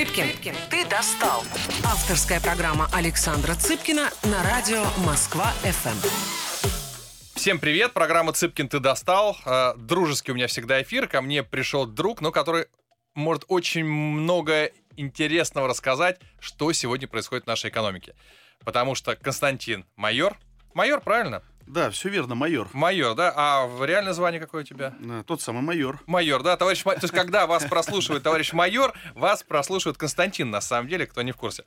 Цыпкин, ты достал. Авторская программа Александра Цыпкина на радио Москва-ФМ. Всем привет, программа «Цыпкин, ты достал». Э, Дружеский у меня всегда эфир. Ко мне пришел друг, но который может очень много интересного рассказать, что сегодня происходит в нашей экономике. Потому что Константин майор. Майор, правильно? Да, все верно, майор. Майор, да? А в реальное звание какое у тебя? Да, Тот самый майор. Майор, да, товарищ майор. То есть, когда вас прослушивает товарищ майор, вас прослушивает Константин, на самом деле, кто не в курсе.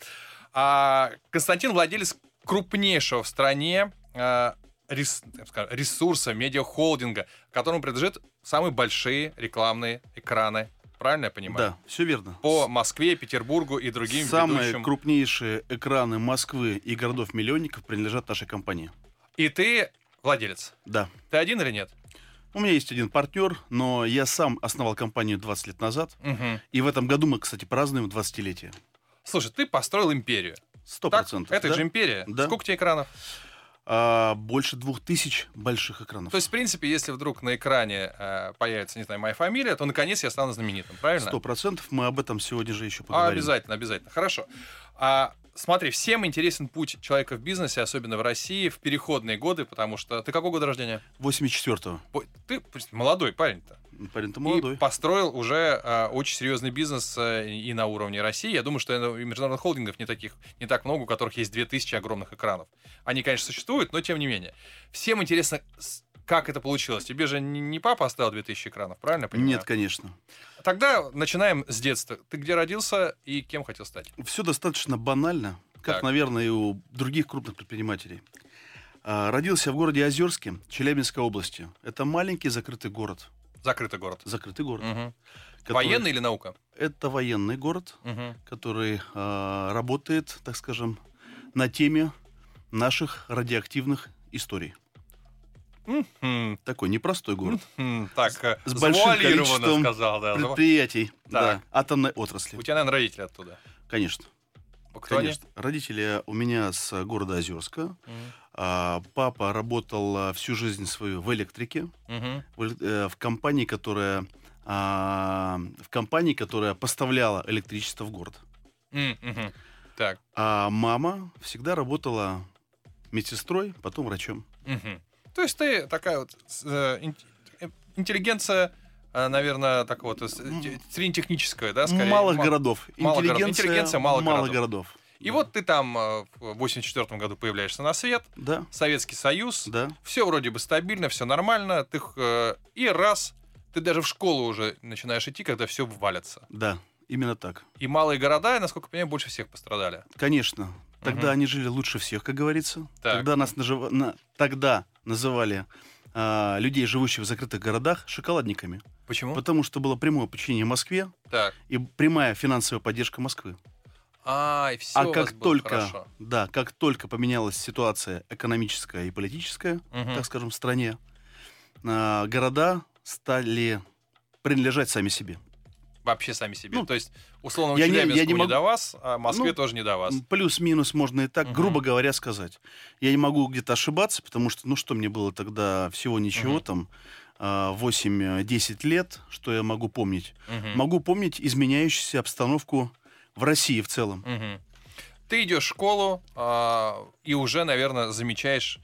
А Константин владелец крупнейшего в стране сказал, ресурса, медиахолдинга, которому принадлежат самые большие рекламные экраны. Правильно я понимаю? Да, все верно. По Москве, Петербургу и другим Самые ведущим. крупнейшие экраны Москвы и городов-миллионников принадлежат нашей компании. И ты владелец. Да. Ты один или нет? У меня есть один партнер, но я сам основал компанию 20 лет назад. Мгм. И в этом году мы, кстати, празднуем 20-летие. Слушай, ты построил империю. Сто процентов. Это да? же империя. Да. Сколько у тебя экранов? А, больше двух тысяч больших экранов. То есть, в принципе, если вдруг на экране э, появится, не знаю, моя фамилия, то наконец я стану знаменитым, правильно? Сто процентов. Мы об этом сегодня же еще А, поговорим. обязательно, обязательно. Хорошо. А, смотри, всем интересен путь человека в бизнесе, особенно в России, в переходные годы, потому что... Ты какого года рождения? 84-го. Ой, Ты молодой парень-то. Парень-то И молодой. построил уже а, очень серьезный бизнес а, и на уровне России. Я думаю, что и международных холдингов не, таких, не так много, у которых есть 2000 огромных экранов. Они, конечно, существуют, но тем не менее. Всем интересно, как это получилось. Тебе же не папа оставил 2000 экранов, правильно понимаю? Нет, конечно. Тогда начинаем с детства. Ты где родился и кем хотел стать? Все достаточно банально, как, Так. наверное, и у других крупных предпринимателей. А, Родился в городе Озерске, Челябинской области. Это маленький закрытый город. Закрытый город. Закрытый город. Мгм. который- Военный или наука? Это военный город, Мгм. который а, работает, так скажем, на теме наших радиоактивных историй. Мгм. Такой непростой город. Мгм. Так, э, С большим количеством сказал, да. Предприятий, да, Так. атомной отрасли. У тебя, наверное, родители оттуда. Конечно. Кто они? Конечно. Родители у меня с города Озерска. Мгм. А, Папа работал а, всю жизнь свою в электрике, Мгм. в, э, в компании, которая а, в компании, которая поставляла электричество в город. Мгм. Так. А мама всегда работала медсестрой, потом врачом. Мгм. То есть ты такая вот э, э, интеллигенция, э, наверное, так вот, среднетехническая, да, скорее? малых Ма- городов. малых городов. Интеллигенция, Интеллигенция малых городов. городов. И вот ты там в 84 году появляешься на свет, Да, Советский Союз, да. все вроде бы стабильно, все нормально, ты и раз, ты даже в школу уже начинаешь идти, когда все валится. Да, именно так. И малые города, насколько я понимаю, больше всех пострадали. Конечно. Тогда Мгм. они жили лучше всех, как говорится. Так. Тогда нас нажива- на- тогда называли а, людей, живущих в закрытых городах, шоколадниками. Почему? Потому что было прямое подчинение Москве Так. и прямая финансовая поддержка Москвы. А, и все а как только, да, как только поменялась ситуация экономическая и политическая, так скажем, в стране, а, города стали принадлежать сами себе. Вообще сами себе. Ну, То есть, условно, я не- Челябинску я не, не могу- до вас, а Москве Ну, тоже не до вас. Плюс-минус можно и так, Мгм. грубо говоря, сказать. Я не могу где-то ошибаться, потому что, ну что мне было тогда всего ничего, Мгм. там а, 8-10 лет, что я могу помнить. Мгм. Могу помнить изменяющуюся обстановку в России в целом. Мгм. Ты идешь в школу а, и уже, наверное, замечаешь,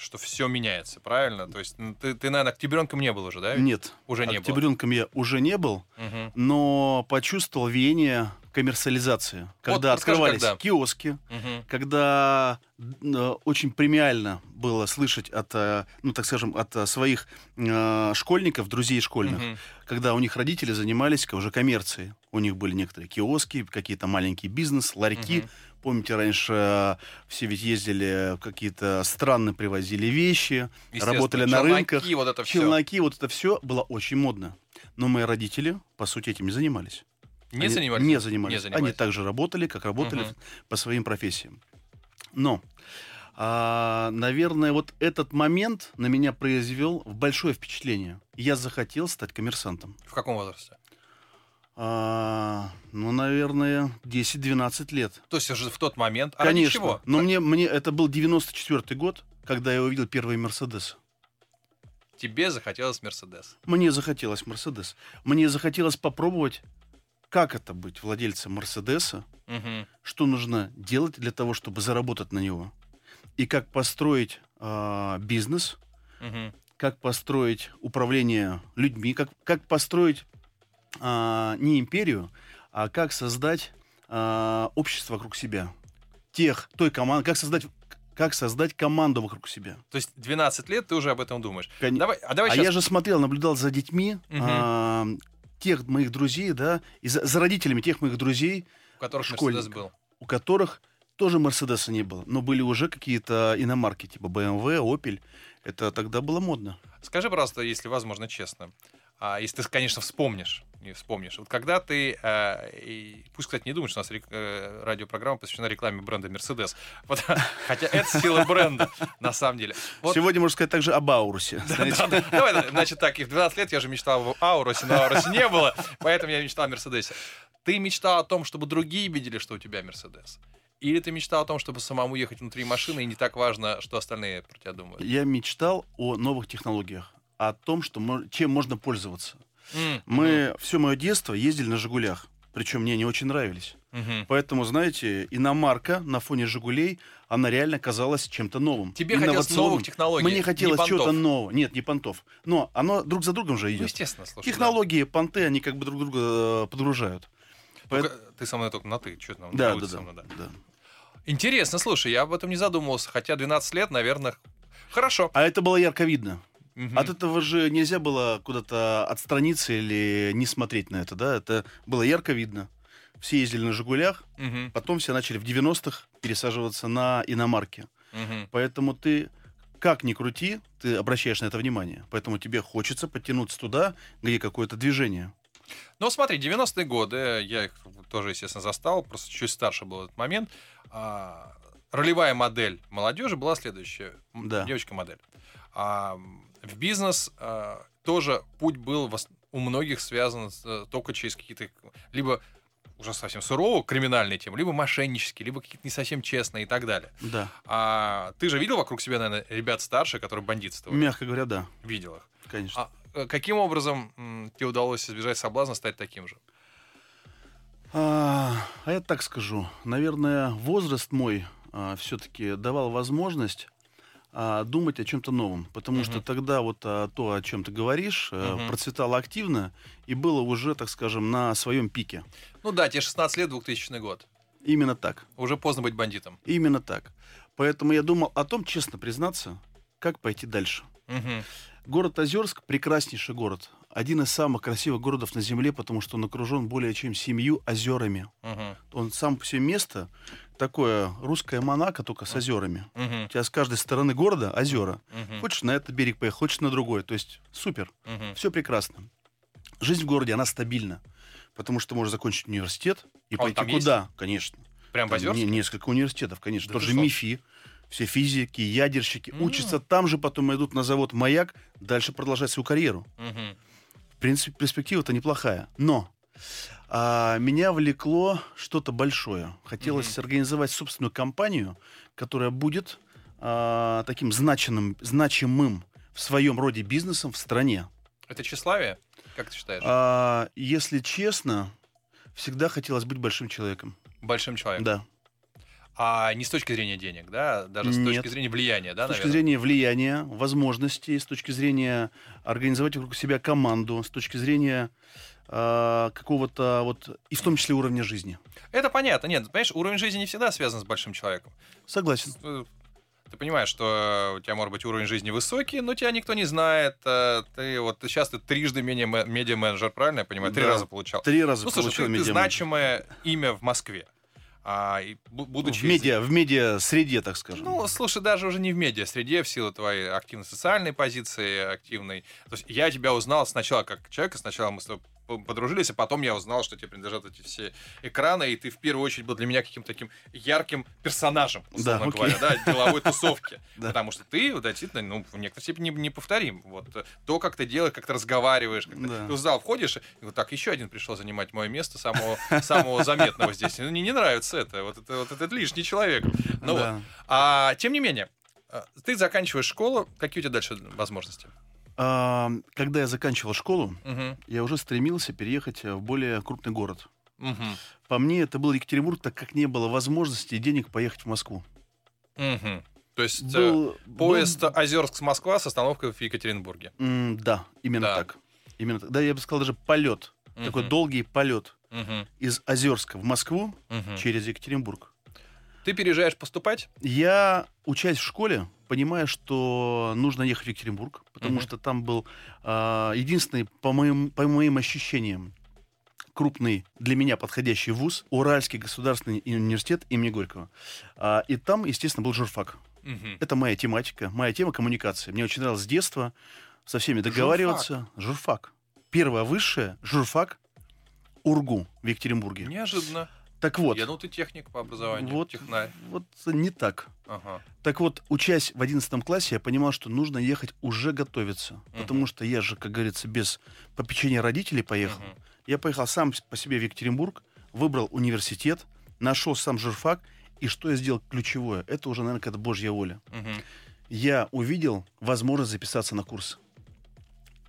что все меняется, правильно? То есть ну, ты, ты, наверное, октябренком не был уже, да? Нет, Уже не было. октябренком я уже не был, Мгм. но почувствовал веяние коммерциализации. Когда расскажи, открывались когда. киоски, Мгм. когда э, очень премиально было слышать от, э, ну так скажем, от э, своих э, школьников, друзей школьных, Мгм. когда у них родители занимались уже коммерцией. У них были некоторые киоски, какие-то маленькие бизнес, ларьки. Мгм. Помните, раньше э, все ведь ездили, какие-то страны привозили вещи, работали на челноки, рынках. вот это все. челноки, вот это все было очень модно. Но мои родители, по сути, этим не занимались. Не Они занимались? Не занимались. Не занимались. Они также работали, как работали Мгм. по своим профессиям. Но, а, наверное, вот этот момент на меня произвел большое впечатление. Я захотел стать коммерсантом. В каком возрасте? А, ну, наверное, 10-12 лет. То есть уже в тот момент. А Конечно. чего? Но мне, мне это был 94 год, когда я увидел первый Мерседес. Тебе захотелось Мерседес. Мне захотелось Мерседес. Мне захотелось попробовать как это быть владельцем Мерседеса, Мгм. что нужно делать для того, чтобы заработать на него, и как построить а, бизнес, Мгм. как построить управление людьми, как, как построить а, не империю, а как создать а, общество вокруг себя. Тех, той команды, как создать, как создать команду вокруг себя. То есть 12 лет ты уже об этом думаешь. Кон- Давай, а давай а сейчас... я же смотрел, наблюдал за детьми Мгм. а, тех моих друзей, да, и за, за родителями тех моих друзей, У которых школьник. Мерседес был. у которых тоже Мерседеса не было, но были уже какие-то иномарки, типа BMW, Opel. Это тогда было модно. Скажи, пожалуйста, если возможно, честно, если ты, конечно, вспомнишь, не вспомнишь, вот когда ты, э, и пусть, кстати, не думаешь, что у нас рек- э, радиопрограмма посвящена рекламе бренда Mercedes, Вот, хотя это сила бренда, на самом деле. Вот, Сегодня можно сказать также об Аурусе. знаете. да, да. Давай, да, значит, так, и в 12 лет я же мечтал в Аурусе, но Аурусе не было, поэтому я мечтал о Мерседесе. Ты мечтал о том, чтобы другие видели, что у тебя Мерседес? Или ты мечтал о том, чтобы самому ехать внутри машины, и не так важно, что остальные про тебя думают? Я мечтал о новых технологиях, о том, что мо- чем можно пользоваться. М, Мы все мое детство ездили на «Жигулях», причем мне не очень нравились. мгм. Поэтому, знаете, иномарка на фоне «Жигулей», она реально казалась чем-то новым. Тебе хотелось новых технологий, Мне не хотелось чего-то нового. Нет, не понтов. Но оно друг за другом же Ну, идет. естественно, слушай. да. Технологии, понты, они как бы друг друга э, подгружают. Только Поэт- Ты со мной только на ты, что там? Да, да, да, мной, да. да. Интересно, слушай, я об этом не задумывался, хотя 12 лет, наверное... Хорошо. А это было ярко видно. Мгм. От этого же нельзя было куда-то отстраниться или не смотреть на это, да? Это было ярко видно. Все ездили на «Жигулях», Мгм. потом все начали в 90-х пересаживаться на иномарки. Мгм. Поэтому ты, как ни крути, ты обращаешь на это внимание. Поэтому тебе хочется подтянуться туда, где какое-то движение. Ну, смотри, 90-е годы, я их тоже, естественно, застал, просто чуть старше был этот момент. А, ролевая модель молодежи была следующая. Да. Девочка-модель. А, в бизнес а, тоже путь был у многих связан с, э, только через какие-то либо уже совсем суровые криминальные темы, либо мошеннические, либо какие-то не совсем честные и так далее. Да. А ты же видел вокруг себя, наверное, ребят старше, которые бандитствовали? Мягко говоря, да, Видел их. конечно. А э, каким образом м, тебе удалось избежать соблазна стать таким же? А, а я так скажу. Наверное, возраст мой все-таки давал возможность а, думать о чем-то новом. Потому Мгм. что тогда вот а, то, о чем ты говоришь, Мгм. процветало активно и было уже, так скажем, на своем пике. Ну да, тебе 16 лет, 2000 год. Именно так. Уже поздно быть бандитом. Именно так. Поэтому я думал о том, честно признаться, как пойти дальше. Мгм. Город Озерск прекраснейший город. Один из самых красивых городов на Земле, потому что он окружен более чем семью озерами. Мгм. Он сам по себе место такое русское Монако, только с озерами. Мгм. У тебя с каждой стороны города озера. Мгм. Хочешь на этот берег поехать, хочешь на другой. То есть супер. Мгм. Все прекрасно. Жизнь в городе, она стабильна. Потому что ты можешь закончить университет и А пойти там есть? куда? Конечно. Прям в Там Озерске? не- несколько университетов, конечно. Да Тот ты же что? МИФИ. Все физики, ядерщики М. учатся там же, потом идут на завод «Маяк», дальше продолжать свою карьеру. Мгм. В принципе, перспектива-то неплохая. Но а, меня влекло что-то большое. Хотелось организовать собственную компанию, которая будет а, таким значимым, значимым в своем роде бизнесом в стране. Это тщеславие? Как ты считаешь? А, если честно, всегда хотелось быть большим человеком. Большим человеком. Да. А не с точки зрения денег, да? Даже с Нет. точки зрения влияния, да, с точки наверное? зрения влияния, возможностей, с точки зрения организовать вокруг себя команду, с точки зрения а, какого-то вот и в том числе уровня жизни. Это понятно. Нет, понимаешь, уровень жизни не всегда связан с большим человеком. Согласен. Э, Ты понимаешь, что э, у тебя может быть уровень жизни высокий, но тебя никто не знает. э, Ты вот сейчас ты трижды медиа- медиа-менеджер, правильно я понимаю? Три Да. раза получал. Три раза Ну, слушай, получил ты, ты значимое имя в Москве. А, и бу- будучи в медиа, в медиа среде, так скажем. Ну, слушай, даже уже не в медиа среде, в силу твоей активной социальной позиции, активной. То есть я тебя узнал сначала как человека, сначала мы с тобой подружились, а потом я узнал, что тебе принадлежат эти все экраны, и ты в первую очередь был для меня каким-то таким ярким персонажем, условно Да, окей. говоря, да, деловой тусовки. Потому что ты, вот, действительно, ну, в некоторой степени не- неповторим. Вот э, то, как ты делаешь, как ты разговариваешь, как ты, в зал входишь, и вот так, еще один пришел занимать мое место, самого, самого заметного здесь. Ну, Мне не нравится это, вот это, вот этот лишний человек. Ну вот. А, тем не менее, а, ты заканчиваешь школу, какие у тебя дальше возможности? Когда я заканчивал школу, Мгм. я уже стремился переехать в более крупный город. Мгм. По мне, это был Екатеринбург, так как не было возможности и денег поехать в Москву. Мгм. То есть э, Был, поезд был- Озерск-Москва с остановкой в Екатеринбурге. М, да, именно Да. так. Именно так. Да, я бы сказал, даже полет. Такой Мгм. долгий полет Мгм. из Озерска в Москву Мгм. через Екатеринбург. Ты переезжаешь поступать? Я, учась в школе, понимаю, что нужно ехать в Екатеринбург, потому Мгм. что там был а, единственный, по моим, по моим ощущениям, крупный для меня подходящий вуз, Уральский государственный университет имени Горького. А, и там, естественно, был журфак. Мгм. Это моя тематика, моя тема коммуникации. Мне очень нравилось с детства со всеми договариваться. Журфак. Первое высшее журфак УРГУ в Екатеринбурге. Неожиданно. Так вот, Я, ну ты техник по образованию, вот, технарь. вот не так. Ага. Так вот, учась в 11 классе, я понимал, что нужно ехать уже готовиться. Мгм. Потому что я же, как говорится, без попечения родителей поехал. Мгм. Я поехал сам по себе в Екатеринбург, выбрал университет, нашел сам журфак. И что я сделал ключевое? Это уже, наверное, какая-то божья воля. Мгм. Я увидел возможность записаться на курс.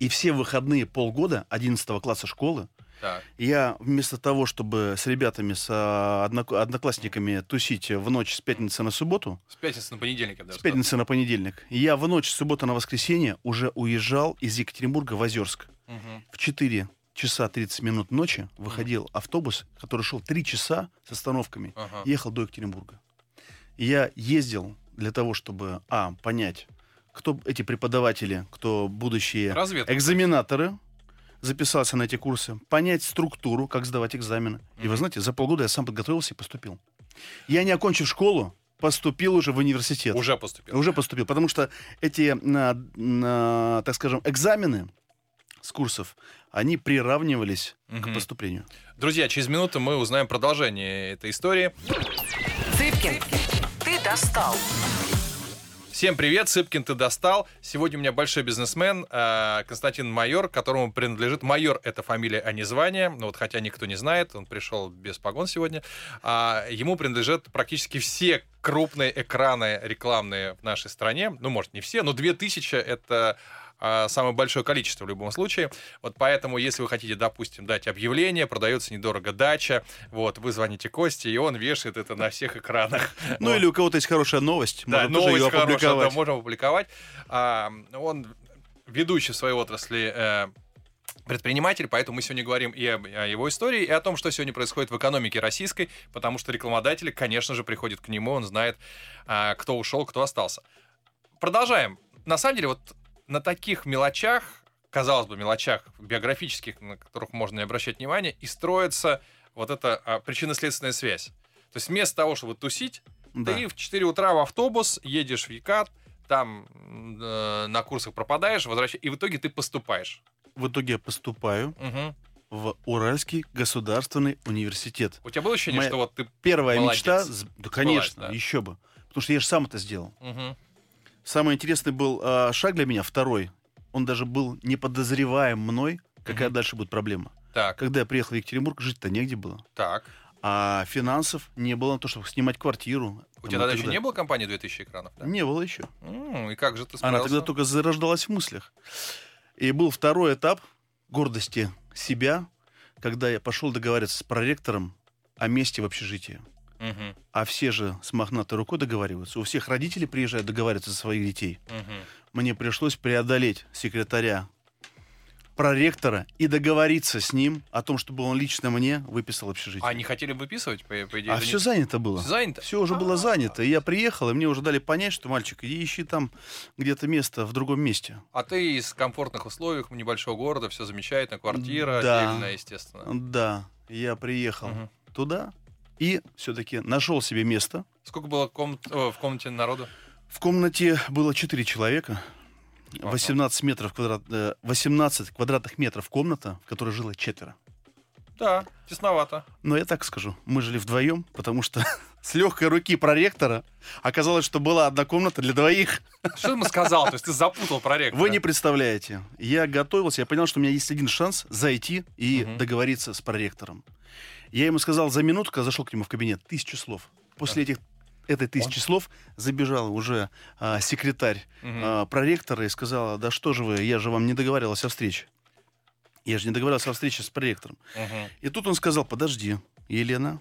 И все выходные полгода 11 класса школы Так. я вместо того, чтобы с ребятами, с а, однок- одноклассниками тусить в ночь с пятницы на субботу, С пятницы на понедельник, я даже с пятницы на понедельник. Я в ночь с субботы на воскресенье уже уезжал из Екатеринбурга в Озерск. сказал. Мгм. В 4 часа 30 минут ночи выходил автобус, который шел 3 часа с остановками, Ага. ехал до Екатеринбурга. Я ездил для того, чтобы, а, понять, кто эти преподаватели, кто будущие Разведка. экзаменаторы, записался на эти курсы, понять структуру, как сдавать экзамены. И вы знаете, за полгода я сам подготовился и поступил. Я, не окончив школу, поступил уже в университет. Уже поступил. Уже поступил, потому что эти, на- на, так скажем, экзамены с курсов, они приравнивались к Мгм. поступлению. Друзья, через минуту мы узнаем продолжение этой истории. Цыпкин, ты достал. Всем привет, Сыпкин, ты достал. Сегодня у меня большой бизнесмен э, Константин Майор, которому принадлежит... Майор — это фамилия, а не звание. Ну вот, хотя никто не знает, он пришел без погон сегодня. А, ему принадлежат практически все крупные экраны рекламные в нашей стране. Ну, может, не все, но 2000 — это самое большое количество в любом случае. Вот поэтому, если вы хотите, допустим, дать объявление, продается недорого дача, вот, вы звоните Косте, и он вешает это на всех экранах. Ну Вот. или у кого-то есть хорошая новость, Да, можно тоже новость ее хорошая, да, опубликовать. можем опубликовать. А, он ведущий в своей отрасли э, предприниматель, поэтому мы сегодня говорим и об- о его истории, и о том, что сегодня происходит в экономике российской, потому что рекламодатели, конечно же, приходят к нему, он знает, а, кто ушел, кто остался. Продолжаем. На самом деле, вот на таких мелочах, казалось бы, мелочах биографических, на которых можно не обращать внимания, и строится вот эта а, причинно-следственная связь. То есть вместо того, чтобы тусить, Да. ты в 4 утра в автобус едешь в Екат, там э, на курсах пропадаешь, возвращаешься, и в итоге ты поступаешь. В итоге я поступаю Мгм. в Уральский государственный университет. У тебя было ощущение, Моя- что вот ты... Первая Молодец. мечта, да, конечно, да. еще бы. Потому что я же сам это сделал. Мгм. Самый интересный был а, шаг для меня, второй. Он даже был не подозреваем мной, какая Мгм. дальше будет проблема. Так, Когда я приехал в Екатеринбург, жить-то негде было. так. А финансов не было на то, чтобы снимать квартиру. У тебя тогда еще не было компании 2000 экранов? да? Не было еще. М, И как же ты Она справился? тогда только зарождалась в мыслях. И был второй этап гордости себя, когда я пошел договариваться с проректором о месте в общежитии. А все же с мохнатой рукой договариваются. У всех родители приезжают договариваться за своих детей. Мне пришлось преодолеть секретаря проректора и договориться с ним о том, чтобы он лично мне выписал общежитие. А они хотели выписывать, по, по идее? А все не- занято было. Всё занято? Все уже было А. занято. И я приехал, и мне уже дали понять, что, мальчик, иди ищи там где-то место в другом месте. А ты из комфортных условий небольшого города, все замечательно, квартира Да. отдельная, естественно. Да, я приехал Мгм. туда и все-таки нашел себе место. Сколько было комнат- о, в комнате народу? В комнате было 4 человека. Ага. 18, метров квадрат, э, 18 квадратных метров комната, в которой жило четверо. Да, тесновато. Но я так скажу, мы жили вдвоем, потому что с легкой руки проректора оказалось, что была одна комната для двоих. Что ты ему сказал? То есть ты запутал проректора? Вы не представляете. Я готовился, я понял, что у меня есть один шанс зайти и договориться с проректором. Я ему сказал за минуту, когда зашел к нему в кабинет, тысячу слов. После этих этой тысячи слов забежал уже а, секретарь Мгм. а, проректора и сказала, да что же вы, я же вам не договаривалась о встрече. Я же не договорился о встрече с проректором. Мгм, И тут он сказал, подожди, Елена,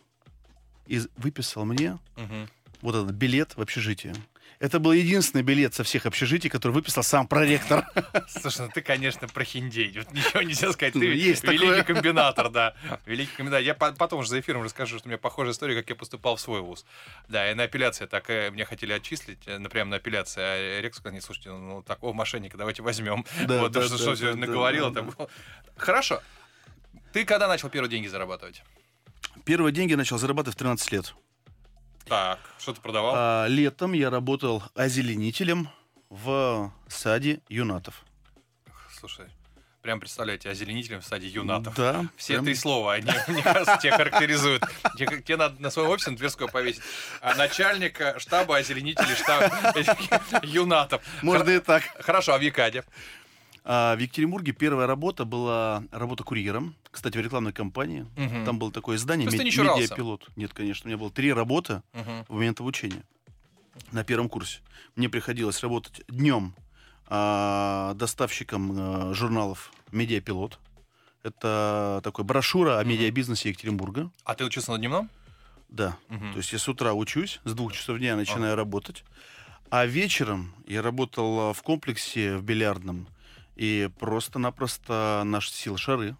и выписал мне мгм. вот этот билет в общежитие. Это был единственный билет со всех общежитий, который выписал сам проректор. Слушай, ну ты, конечно, прохиндей. Вот ничего нельзя сказать. Ты Ну, есть великий такое. комбинатор, да. Великий комбинатор. Я по- потом уже за эфиром расскажу, что у меня похожая история, как я поступал в свой вуз. Да, и на апелляции так э, меня хотели отчислить, э, например, на апелляции. А ректор сказал, не, слушайте, ну такого мошенника давайте возьмем. Да, вот, да, что, да, что всё да, наговорил, да, да. Хорошо. Ты когда начал первые деньги зарабатывать? Первые деньги начал зарабатывать в 13 лет. Так, что ты продавал? А летом я работал озеленителем в саде юнатов. Слушай, прям представляете, озеленителем в стадии юнатов. Да. Все прям- три слова, они, мне кажется, тебя характеризуют. Тебе, тебе надо на своем офисе на Тверского повесить. А начальника штаба озеленителей штаба юнатов. Можно и так. Хорошо, а в Якаде? А в Екатеринбурге первая работа была работа курьером. Кстати, в рекламной кампании. Мгм. Там было такое издание «Мед- не чурался? «Медиапилот». Нет, конечно. У меня было три работы Мгм. в момент обучения на первом курсе. Мне приходилось работать днем а, доставщиком а, журналов «Медиапилот». Это такой брошюра о медиабизнесе Екатеринбурга. А ты учился на дневном? Да. Мгм. То есть я с утра учусь, с двух часов дня я начинаю работать. А вечером я работал в комплексе в бильярдном. И просто-напросто носил шары.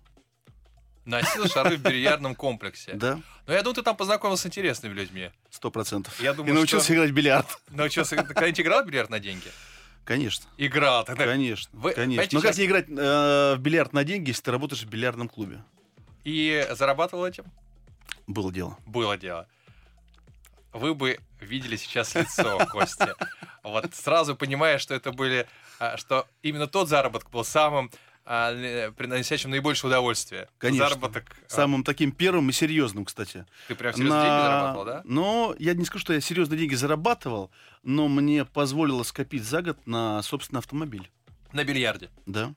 Носил шары в бильярдном комплексе. Да, Но я думаю, ты там познакомился с интересными людьми. сто процентов. Я И думаю, научился что- играть в бильярд. Научился... Когда-нибудь играл в бильярд на деньги? Конечно. Играл. Тогда... Конечно, Вы- конечно. Но как сейчас- не играть э, в бильярд на деньги, если ты работаешь в бильярдном клубе? И зарабатывал этим? Было дело. было дело. Вы бы видели сейчас лицо Кости. Вот сразу понимая, что это были, а, что именно тот заработок был самым а, приносящим наибольшее удовольствие. Конечно. Заработок. а, Самым таким первым и серьезным, кстати. Ты прям серьезно деньги зарабатывал, да? Но я не скажу, что я серьезно деньги зарабатывал, но мне позволило скопить за год на собственный автомобиль. На бильярде. Да.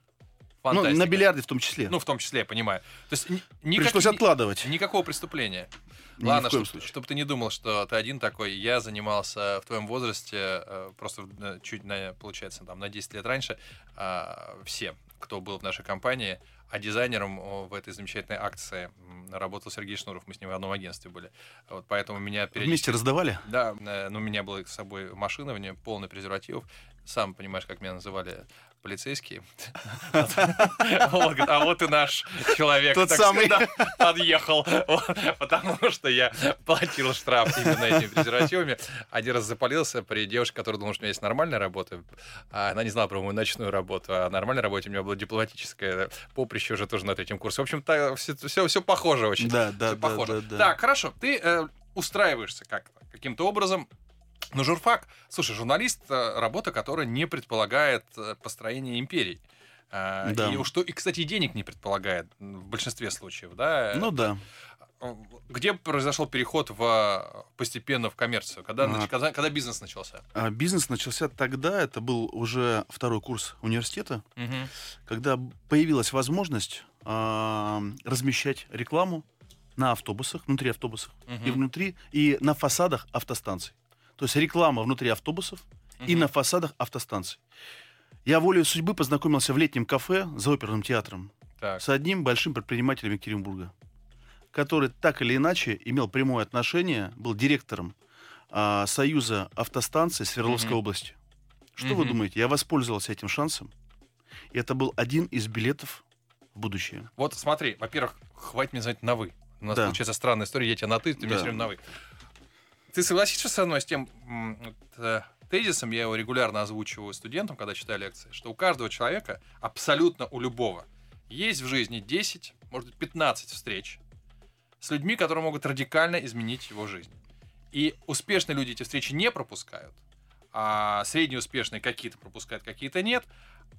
Фантастика. Ну, на бильярде в том числе. Ну, в том числе, я понимаю. То есть ни- никак- Пришлось откладывать. никакого преступления. Ни Ладно, чтобы случае. ты не думал, что ты один такой. Я занимался в твоем возрасте, э, просто э, чуть, на, получается, там, на 10 лет раньше, а, все, кто был в нашей компании, а дизайнером в этой замечательной акции работал Сергей Шнуров, мы с ним в одном агентстве были. Вот поэтому меня периодически... Вместе раздавали? Да, э, ну, у меня была с собой машина, в ней полный презервативов. Сам понимаешь, как меня называли полицейские. А вот и наш человек. Тот самый. подъехал. Потому что я платил штраф именно этими презервативами. Один раз запалился при девушке, которая думала, что у меня есть нормальная работа. А она не знала про мою ночную работу. А нормальная работа у меня была дипломатическая поприще уже тоже на третьем курсе. В общем, все, все, все похоже очень. Да, да, Всё да, похоже. да, да. Так, хорошо. Ты э, устраиваешься как каким-то образом. Но журфак, слушай, журналист э, работа, которая не предполагает э, построение империй. Э, Да. И, уж то- и, кстати, денег не предполагает в большинстве случаев, да? Ну да. Где произошел переход в постепенно в коммерцию? Когда, нач- когда, когда бизнес начался? А бизнес начался тогда, это был уже второй курс университета, когда появилась возможность а, размещать рекламу на автобусах, внутри автобусов, и Мгм. внутри, и на фасадах автостанций. То есть реклама внутри автобусов и Мгм. на фасадах автостанций. Я волею судьбы познакомился в летнем кафе за оперным театром Так. с одним большим предпринимателем Екатеринбурга, который так или иначе имел прямое отношение, был директором а, Союза автостанций Свердловской Мгм. области. Что вы Мгм. думаете? Я воспользовался этим шансом. И это был один из билетов в будущее. Вот смотри, во-первых, хватит мне звать на «вы». У нас Да. получается странная история, я тебя на «ты», ты Да. все время на «вы». Ты согласишься со мной с тем вот, э, тезисом, я его регулярно озвучиваю студентам, когда читаю лекции, что у каждого человека, абсолютно у любого, есть в жизни 10, может быть, 15 встреч с людьми, которые могут радикально изменить его жизнь. И успешные люди эти встречи не пропускают, а средние успешные какие-то пропускают, какие-то нет.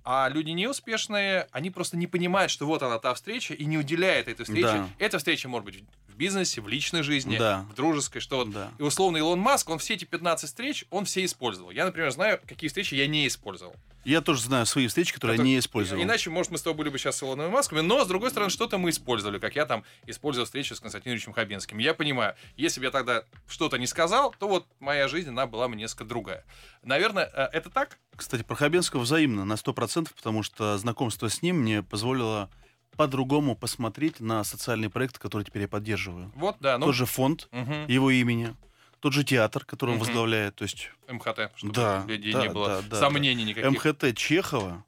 А люди неуспешные, они просто не понимают, что вот она та встреча, и не уделяют этой встрече. Да. Эта встреча может быть в бизнесе, в личной жизни, Да. в дружеской, что вот. Да. И условно Илон Маск, он все эти 15 встреч, он все использовал. Я, например, знаю, какие встречи я не использовал. Я тоже знаю свои встречи, которые я Это- не использовал. Иначе, может, мы с тобой были бы сейчас с Илоном Масками, но, с другой стороны, что-то мы использовали, как я там использовал встречу с Константином Ильичем Хабенским. Я понимаю, если бы я тогда что-то не сказал, то вот моя жизнь, она была бы несколько другая. Наверное, э, это так? Кстати, про Хабенского взаимно на 100%, потому что знакомство с ним мне позволило по-другому посмотреть на социальные проекты, которые теперь я поддерживаю. Вот, да. Ну, Тот же фонд мгм, его имени, тот же театр, который он Мгм. возглавляет, то есть МХТ, чтобы Да, людей да, не было да, да, сомнений никаких. МХТ Чехова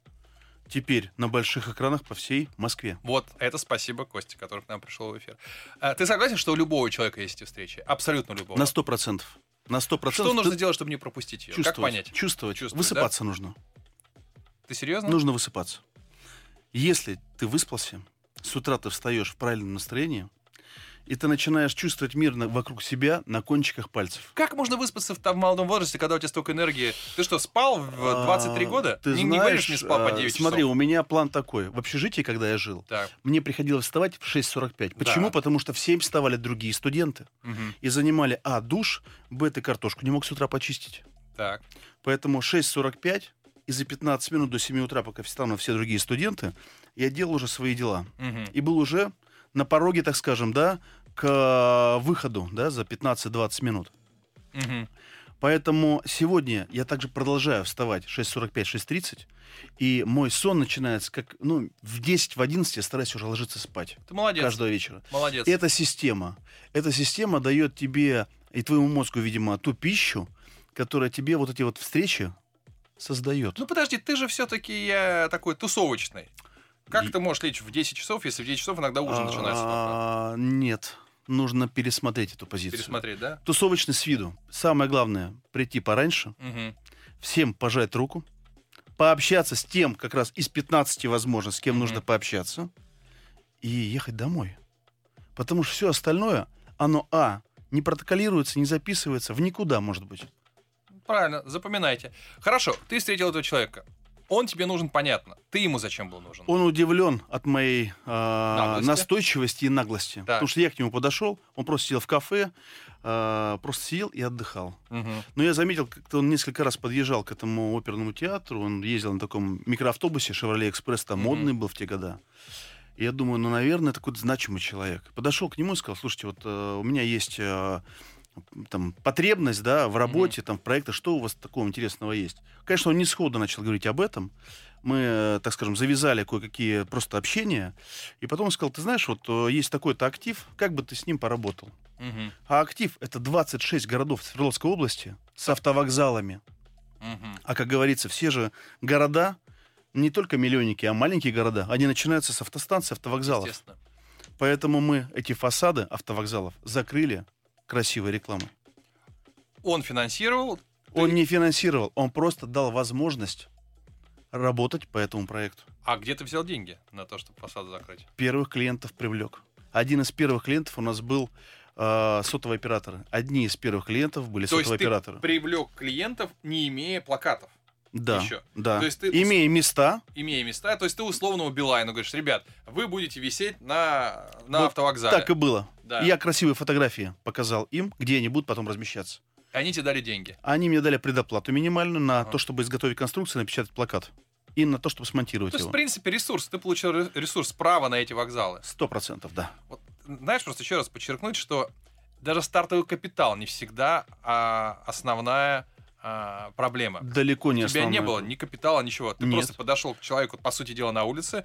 теперь на больших экранах по всей Москве. Вот, это спасибо Косте, который к нам пришел в эфир. А, Ты согласен, что у любого человека есть эти встречи? Абсолютно любого. На сто процентов. На сто процентов. Что нужно сделать, чтобы не пропустить ее? Как чувствовать, понять? Чувствовать. Чувствовать, Высыпаться нужно. Ты серьезно? Нужно высыпаться. Если ты выспался, с утра ты встаешь в правильном настроении, и ты начинаешь чувствовать мир на- вокруг себя на кончиках пальцев. Как можно выспаться в, там молодом возрасте, когда у тебя столько энергии? Ты что, спал в 23 А, года? Ты не, знаешь, не говоришь, не спал по а, 9 Смотри, часов. у меня план такой. В общежитии, когда я жил, Так, мне приходилось вставать в 6.45. Почему? Да. Потому что в 7 вставали другие студенты мгм, и занимали, а, душ, б, ты картошку не мог с утра почистить. так. Поэтому 6.45 и за 15 минут до 7 утра, пока встанут все другие студенты, я делал уже свои дела. мгм. И был уже на пороге, так скажем, да, к э, выходу, да, за 15-20 минут. Мгм. Поэтому сегодня я также продолжаю вставать 6.45-6.30, и мой сон начинается как, ну, в 10, в 11 я стараюсь уже ложиться спать Ты молодец. каждого вечера. Молодец. Эта система, эта система дает тебе и твоему мозгу, видимо, ту пищу, которая тебе вот эти вот встречи создает. Ну подожди, ты же все-таки я такой тусовочный. Как И- ты можешь лечь в 10 часов, если в 10 часов иногда ужин начинается? А, Нет, нужно пересмотреть эту позицию. Пересмотреть, да? Тусовочный с виду. Самое главное, прийти пораньше, Мгм. всем пожать руку, пообщаться с тем, как раз из 15 возможно, с кем Мгм. нужно пообщаться, и ехать домой. Потому что все остальное, оно, а, не протоколируется, не записывается в никуда, может быть. Правильно, запоминайте. Хорошо, ты встретил этого человека. Он тебе нужен, понятно. Ты ему зачем был нужен? Он удивлен от моей а, Наглости? настойчивости и наглости. Так. Потому что я к нему подошел, он просто сидел в кафе, а, просто сидел и отдыхал. Мгм. Но я заметил, как-то он несколько раз подъезжал к этому оперному театру. Он ездил на таком микроавтобусе «Шевроле Экспресс», там Мгм. модный был в те года. И я думаю, ну, наверное, это какой-то значимый человек. Подошел к нему и сказал, слушайте, вот э, у меня есть э, там потребность, да, в работе, там, в проектах, что у вас такого интересного есть? Конечно, он не сходу начал говорить об этом. Мы, э, так скажем, завязали кое-какие просто общения. И потом он сказал, ты знаешь, вот э, есть такой-то актив, как бы ты с ним поработал? Мгм. А актив — это 26 городов Свердловской области с автовокзалами. Мгм. А, как говорится, все же города, не только миллионники, а маленькие города, они начинаются с автостанций, автовокзалов. Поэтому мы эти фасады автовокзалов закрыли красивой рекламой. Он финансировал. Он Ты- не финансировал, он просто дал возможность работать по этому проекту. А где ты взял деньги на то, чтобы фасад закрыть? Первых клиентов привлек. Один из первых клиентов у нас был э, сотовые операторы. Одни из первых клиентов были То есть сотовые ты операторы. привлек клиентов, не имея плакатов, Да, еще. да. То есть ты- Имея места, имея места. То есть ты условному Билайну говоришь, ребят, вы будете висеть на, на Вот автовокзале. так и было. Да. Я красивые фотографии показал им, где они будут потом размещаться. Они тебе дали деньги. Они мне дали предоплату минимальную на Ага. то, чтобы изготовить конструкцию, напечатать плакат. И на то, чтобы смонтировать То есть, в его. принципе, ресурс. Ты получил ре- ресурс права на эти вокзалы. Сто процентов, да. Вот, знаешь, просто еще раз подчеркнуть, что даже стартовый капитал не всегда а, основная а, проблема. Далеко не У тебя не основное. было ни капитала, ничего. Ты Нет. просто подошел к человеку, по сути дела, на улице,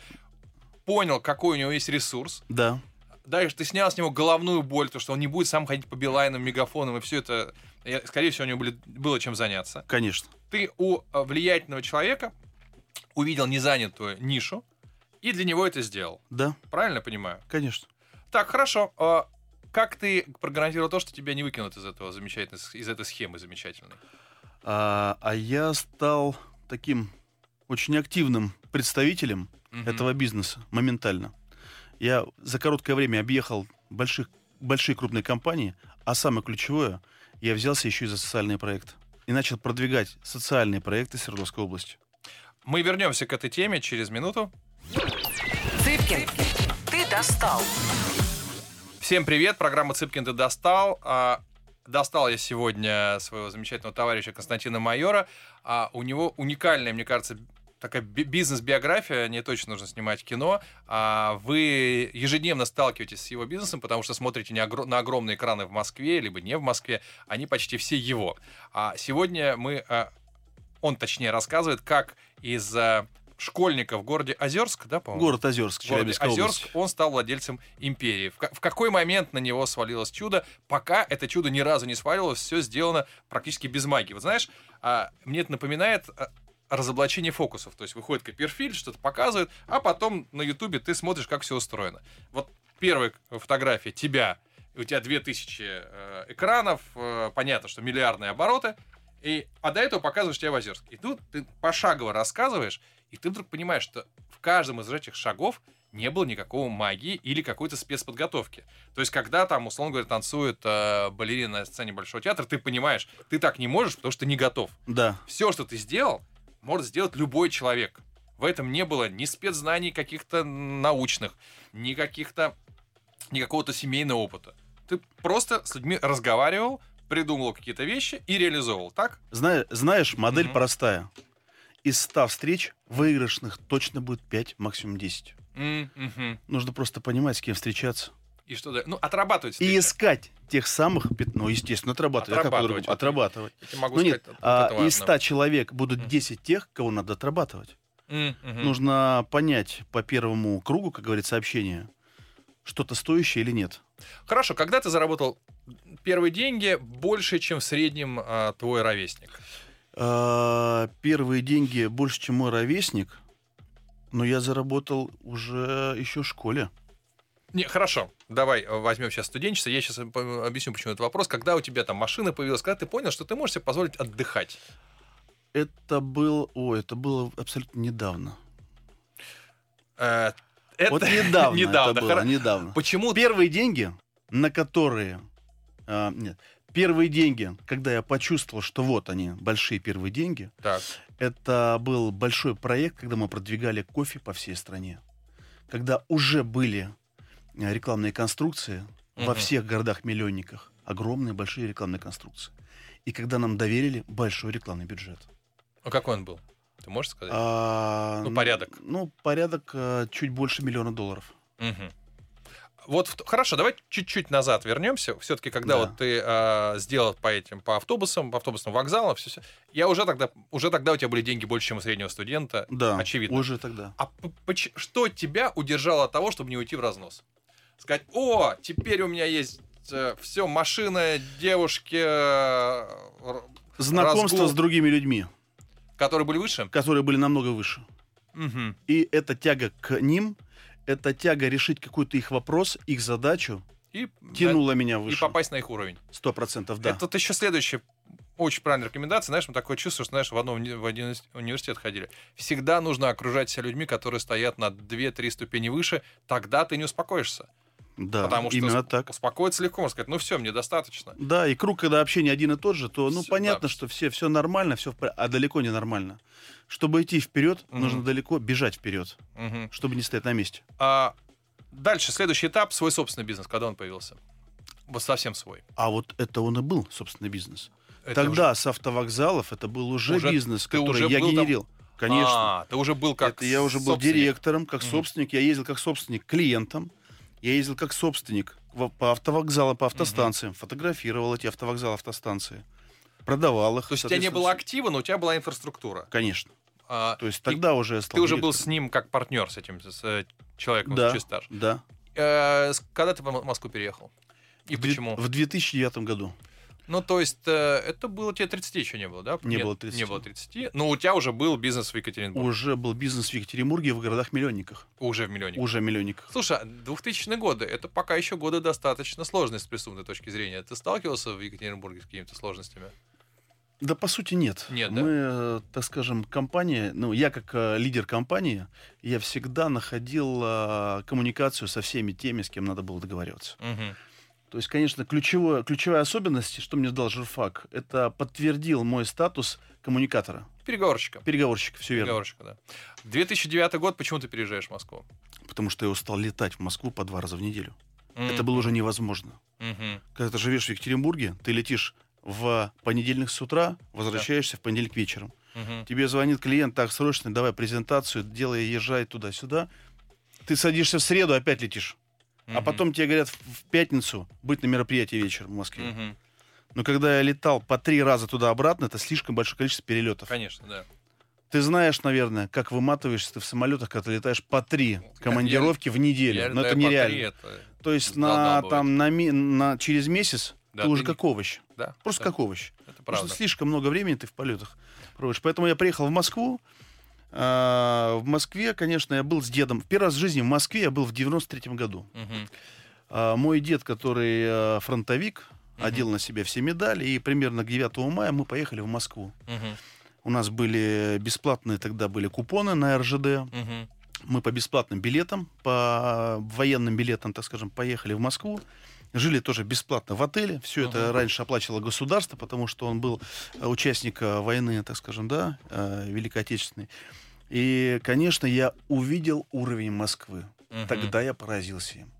понял, какой у него есть ресурс. Да, Дальше ты снял с него головную боль, то, что он не будет сам ходить по билайнам, мегафонам, и все это, э, скорее всего, у него были- было чем заняться. конечно. Ты у э, влиятельного человека увидел незанятую нишу, и для него это сделал. Да, Правильно я понимаю? конечно. Так, хорошо. А Как ты прогарантировал то, что тебя не выкинут из этого замечательной, из этой схемы замечательной? А, а я стал таким очень активным представителем Мгм. этого бизнеса моментально. Я за короткое время объехал больших, большие крупные компании, а самое ключевое, я взялся еще и за социальные проекты. И начал продвигать социальные проекты Свердловской области. Мы вернемся к этой теме через минуту. Цыпкин, ты достал. Всем привет, программа «Цыпкин, ты достал». Достал я сегодня своего замечательного товарища Константина Майора. А, у него уникальная, мне кажется, такая би- бизнес-биография, не точно нужно снимать кино. А, вы ежедневно сталкиваетесь с его бизнесом, потому что смотрите на огромные экраны в Москве, либо не в Москве, они почти все его. А сегодня мы, а, он точнее рассказывает, как из а, школьника в городе Озерск, да, по-моему? Город Озерск, Челябинская Озерск, область. он стал владельцем империи. В, в какой момент на него свалилось чудо? Пока это чудо ни разу не свалилось, все сделано практически без магии. Вот знаешь, а, мне это напоминает а, разоблачение фокусов. То есть выходит Копперфильд, что-то показывает, а потом на Ютубе ты смотришь, как все устроено. Вот первая фотография тебя, у тебя 2000 э, экранов, э, понятно, что миллиардные обороты, и, а до этого показываешь тебя в Озерск. И тут ты пошагово рассказываешь, и ты вдруг понимаешь, что в каждом из этих шагов не было никакого магии или какой-то спецподготовки. То есть, когда там, условно говоря, танцует э, балерина на сцене Большого театра, ты понимаешь, ты так не можешь, потому что не готов. Да. Все, что ты сделал, может сделать любой человек. В этом не было ни спецзнаний каких-то научных, ни каких-то ни какого-то семейного опыта. Ты просто с людьми разговаривал, придумывал какие-то вещи и реализовывал, так? Зна- знаешь, модель Мгм. простая. Из 100 встреч выигрышных точно будет 5, максимум 10. М, мгм. Нужно просто понимать, с кем встречаться. И что да? Ну, отрабатывать И встречи. искать тех самых, ну, естественно, отрабатывать. А как Отрабатывать. Отрабатывать. Я могу Ну нет, сказать, а, из важно. 100 человек будут. 10 тех, кого надо отрабатывать. Мгм. Нужно понять по первому кругу, как говорится, общения, что-то стоящее или нет. Хорошо, когда ты заработал первые деньги больше, чем в среднем а, твой ровесник? А, Первые деньги больше, чем мой ровесник, но я заработал уже еще в школе. Не, хорошо, давай э, возьмем сейчас студенчество. Я сейчас объясню, почему этот вопрос. Когда у тебя там машина появилась, когда ты понял, что ты можешь себе позволить отдыхать? Это был, о, это было абсолютно недавно. Э, Это вот недавно, недавно. это было, недавно. Почему? Первые деньги, на которые, а, нет, первые деньги, когда я почувствовал, что вот они, большие первые деньги, Так. это был большой проект, когда мы продвигали кофе по всей стране, когда уже были э, рекламные конструкции во Мгм. всех городах-миллионниках, огромные большие рекламные конструкции, и когда нам доверили большой рекламный бюджет. Ну, какой он был? Ты можешь сказать? А, Ну, порядок. Ну, порядок э, чуть больше миллиона долларов. Мгм. Вот хорошо, давай чуть-чуть назад вернемся. Все-таки, когда Да. вот ты а, сделал по этим, по автобусам, по автобусным вокзалам, все, я уже тогда, уже тогда у тебя были деньги больше, чем у среднего студента. Да, очевидно. уже тогда. А что тебя удержало от того, чтобы не уйти в разнос? Сказать, о, теперь у меня есть все, машина, девушки, э, Знакомство разгул. с другими людьми, которые были выше. которые были намного выше. Мгм. И эта тяга к ним, эта тяга решить какой-то их вопрос, их задачу, И, тянула меня да, и выше. попасть на их уровень. Сто процентов, да. Это еще следующая очень правильная рекомендация. Знаешь, мы такое чувство, что, знаешь, в одном в один уни- университет ходили. Всегда нужно окружать себя людьми, которые стоят на 2-3 ступени выше. Тогда ты не успокоишься. Да, потому что именно так. успокоиться легко, можно сказать, ну все, мне достаточно. Да, и круг, когда общение один и тот же, то, ну, Всё, понятно, да. что все, все нормально, все, а далеко не нормально. Чтобы идти вперед, Мгм. нужно далеко бежать вперед, Мгм. чтобы не стоять на месте. А дальше, следующий этап, свой собственный бизнес, когда он появился? Вот совсем свой. А вот это он и был, собственно, бизнес. Это Тогда с автовокзалов это был уже, Уже- бизнес, который уже я был там? генерил. Конечно. А, ты уже был как это я уже был директором, как Мгм. собственник. Я ездил как собственник клиентам. Я ездил как собственник по автовокзалам, по автостанциям. Фотографировал эти автовокзалы, автостанции. Продавал их. То есть у тебя не было с- актива, но у тебя была инфраструктура. Конечно. А, То есть тогда уже я стал ты уже был директором. с ним как партнер, с этим с, э, человеком, Да, чуть стаж. да. Э, с- когда ты в Москву переехал? И В почему? В 2009 году. Ну, то есть, э, это было тебе 30 еще не было, да? Не Нет, было 30. Не было 30. Но у тебя уже был бизнес в Екатеринбурге. Уже был бизнес в Екатеринбурге в городах-миллионниках. Уже в миллионе. Уже миллионниках. Слушай, а 2000 годы, это пока еще годы достаточно сложные с преступной точки зрения. Ты сталкивался в Екатеринбурге с какими-то сложностями? Да, по сути, нет. Нет, да? Мы, э, так скажем, компания, ну, я как э, лидер компании, я всегда находил э, коммуникацию со всеми теми, с кем надо было договариваться. Мгм. То есть, конечно, ключевое, ключевая особенность, что мне дал журфак, это подтвердил мой статус коммуникатора, Переговорщика. переговорщика, все верно. Переговорщика, да. 2009 год, почему ты переезжаешь в Москву? Потому что я устал летать в Москву по два раза в неделю. М, Это было уже невозможно. мгм. Когда ты живешь в Екатеринбурге, ты летишь в понедельник с утра, возвращаешься в понедельник вечером. Мгм. Тебе звонит клиент, так, срочно, давай презентацию, делай, езжай туда-сюда. Ты садишься в среду, опять летишь. А Мгм. потом тебе говорят в пятницу быть на мероприятии вечером в Москве. Мгм. Но когда я летал по три раза туда-обратно, это слишком большое количество перелетов. Конечно, да. Ты знаешь, наверное, как выматываешься ты в самолетах, когда ты летаешь по три командировки в неделю. Я Но это нереально. это- То есть на, там, на, на- через месяц Да, ты уже ты как овощ. Да, Просто да, как овощ. Это Потому правда. что слишком много времени ты в полетах проводишь. Поэтому я приехал в Москву. А, В Москве, конечно, я был с дедом. Первый раз в жизни в Москве я был в 93 году. Мгм. А, Мой дед, который э, фронтовик, Мгм. одел на себя все медали, и примерно к 9 мая мы поехали в Москву. Мгм. У нас были бесплатные тогда были купоны на РЖД. Мгм. Мы по бесплатным билетам, по военным билетам, так скажем, поехали в Москву. Жили тоже бесплатно в отеле. Все это Ага. раньше оплачивало государство, потому что он был э, участник э, войны, так скажем, да, э, Великой Отечественной. И, конечно, я увидел уровень Москвы. Мгм. Тогда я поразился им.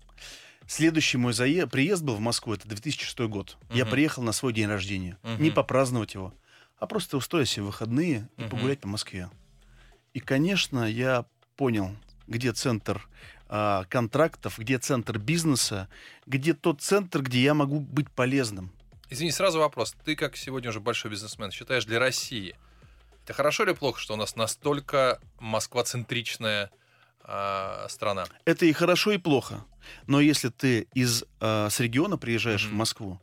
Следующий мой зае- приезд был в Москву, это 2006 год. Я Мгм. приехал на свой день рождения. Мгм. Не попраздновать его, а просто устроить себе выходные и Мгм. погулять по Москве. И, конечно, я понял, где центр а, контрактов, где центр бизнеса, где тот центр, где я могу быть полезным. Извини, сразу вопрос. Ты, как сегодня уже большой бизнесмен, считаешь для России, это хорошо или плохо, что у нас настолько Москва-центричная а, страна? Это и хорошо, и плохо. Но если ты из, а, с региона приезжаешь Мгм. в Москву,